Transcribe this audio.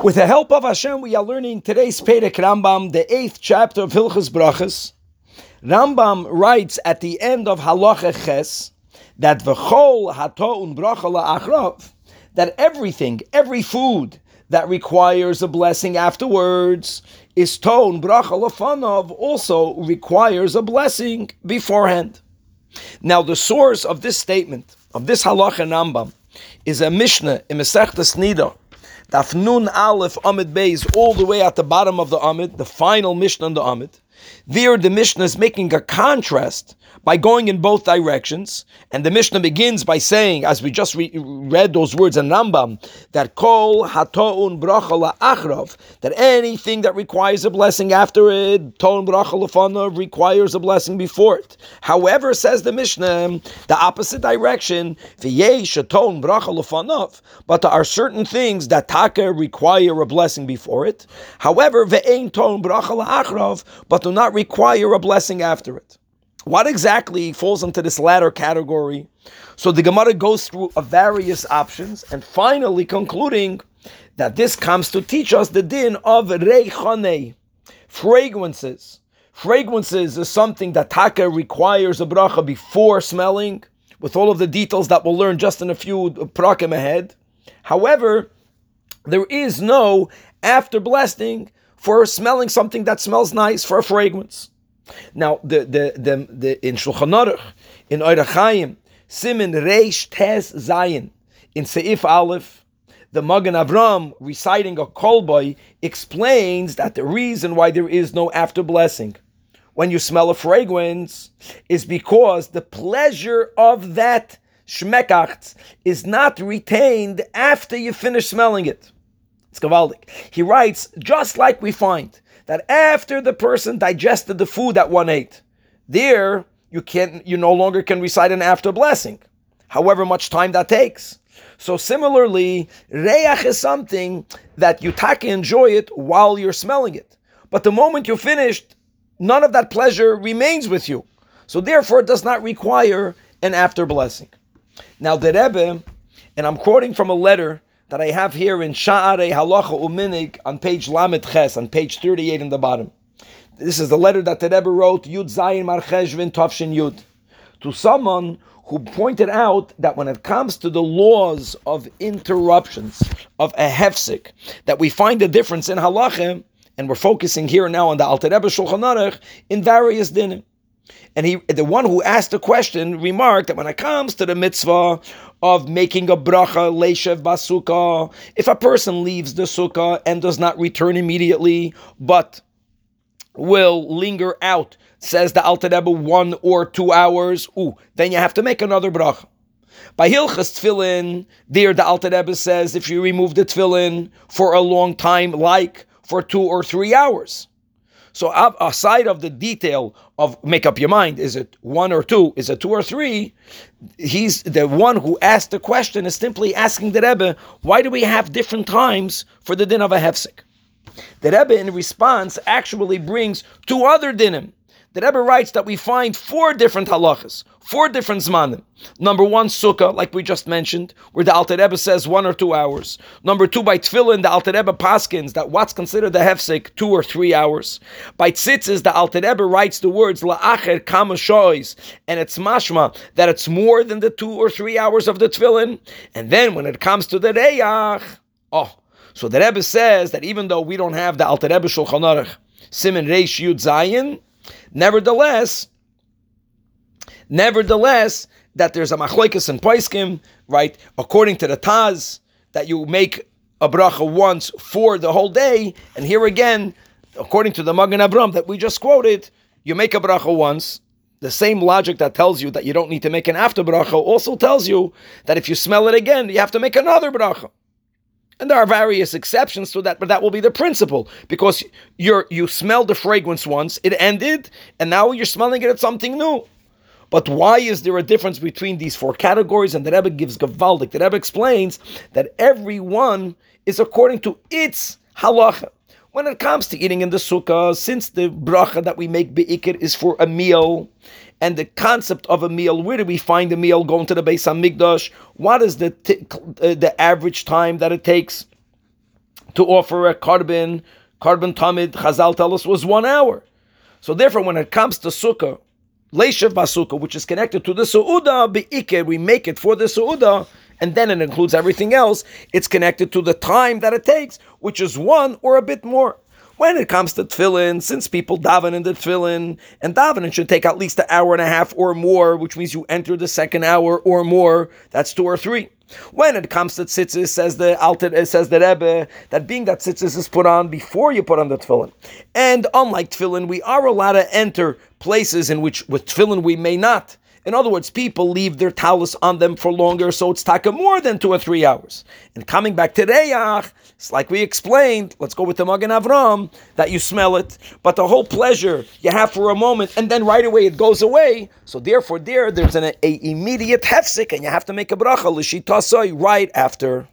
With the help of Hashem, we are learning today's Perek Rambam, the eighth chapter of Hilchas Brachas. Rambam writes at the end of Halacha Ches that v'chol hato'un bracha la'achrav, that everything, every food that requires a blessing afterwards is ton bracha lafanav also requires a blessing beforehand. Now, the source of this statement of this halacha Rambam is a Mishnah in Masechtas Nida Daf Nun Aleph Amid Beis, all the way at the bottom of the Amid, the final Mishnah on the Amid. There, the Mishnah is making a contrast by going in both directions. And the Mishnah begins by saying, as we just re- read those words in Rambam, that kol hatoun bracha la'achrav, that anything that requires a blessing after it, ton bracha lefanav, requires a blessing before it. However, says the Mishnah, the opposite direction, v'yesh bracha lefanav, but there are certain things that taka require a blessing before it. However, ve'ein ton bracha la'achrav, but do not require a blessing after it. What exactly falls into this latter category? So the Gemara goes through a various options and finally concluding that this comes to teach us the din of reichane, fragrances. Fragrances is something that taka requires a bracha before smelling, with all of the details that we'll learn just in a few prakim ahead. However, there is no after blessing for smelling something that smells nice for a fragrance. Now, the the the, the in Shulchan Aruch, in Oirachayim, Simin Reish Tes Zayin, in Seif Aleph, the Magen Avram reciting a kolboy explains that the reason why there is no after blessing when you smell a fragrance is because the pleasure of that shmekacht is not retained after you finish smelling it. It's. He writes, just like we find that after the person digested the food that one ate, there you can you no longer can recite an after blessing, however much time that takes. So similarly, reach is something that you take enjoy it while you're smelling it. But the moment you're finished, none of that pleasure remains with you. So therefore, it does not require an after blessing. Now the Rebbe, and I'm quoting from a letter that I have here in Sha'are Halacha Uminhag on page Lamed Ches, on page 38 in the bottom. This is the letter that the Rebbe wrote, Yud Zayin Marcheshvin Tovshin Yud, to someone who pointed out that when it comes to the laws of interruptions, of a hefsik, that we find a difference in halachim, and we're focusing here now on the Alter Rebbe Shulchan Aruch, in various dinim. And he, the one who asked the question, remarked that when it comes to the mitzvah of making a bracha leishev basuka, if a person leaves the sukkah and does not return immediately, but will linger out, says the Alter Rebbe, one or two hours, ooh, then you have to make another bracha. By Hilchas Tfilin, there the Alter Rebbe says if you remove the Tfilin for a long time, like for two or three hours. So aside of the detail of make up your mind, is it one or two, is it two or three? He's the one who asked the question is simply asking the Rebbe, why do we have different times for the din of a hefsek? The Rebbe in response actually brings two other dinim. The Rebbe writes that we find four different halachas, four different zmanim. Number one, sukkah, like we just mentioned, where the Alter Rebbe says one or two hours. Number two, by tefillin, the Alter Rebbe paskins that what's considered the hefsek, two or three hours. By tzitzis, the Alter Rebbe writes the words la'acher kama shois, and it's mashma that it's more than the two or three hours of the tefillin. And then when it comes to the reyach, oh, so the Rebbe says that even though we don't have the Alter Rebbe Shulchan Aruch, Simin Reish Yud Zayin, nevertheless, nevertheless, that there's a machloikas and poiskim, right? According to the Taz, that you make a bracha once for the whole day, and here again, according to the Magen Avram that we just quoted, you make a bracha once. The same logic that tells you that you don't need to make an after bracha also tells you that if you smell it again, you have to make another bracha. And there are various exceptions to that, but that will be the principle because you're you smelled the fragrance once, it ended, and now you're smelling it at something new. But why is there a difference between these four categories? And the Rebbe gives Gavaldik. The Rebbe explains that every one is according to its halacha. When it comes to eating in the sukkah, since the bracha that we make be'ikir is for a meal, and the concept of a meal, where do we find a meal going to the Beis Hamikdash? What is the t- uh, the average time that it takes to offer a korban, korban tamid, Chazal tell us was one hour. So therefore, when it comes to sukkah, Leishav Basukkah, which is connected to the Su'udah, Be'ikir, we make it for the Su'udah, and then it includes everything else. It's connected to the time that it takes, which is one or a bit more. When it comes to tefillin, since people daven in the tefillin, and davening should take at least an hour and a half or more, which means you enter the second hour or more, that's two or three. When it comes to tzitzis, says the Alter, eh, says the Rebbe, that being that tzitzis is put on before you put on the tefillin, and unlike tefillin, we are allowed to enter places in which with tefillin we may not. In other words, people leave their talus on them for longer, so it's taka more than two or three hours. And coming back to Reyach, it's like we explained, let's go with the Magen Avram, that you smell it, but the whole pleasure you have for a moment, and then right away it goes away. So therefore, there, there's an a, immediate hefsik, and you have to make a bracha, l'shitasoi, right after.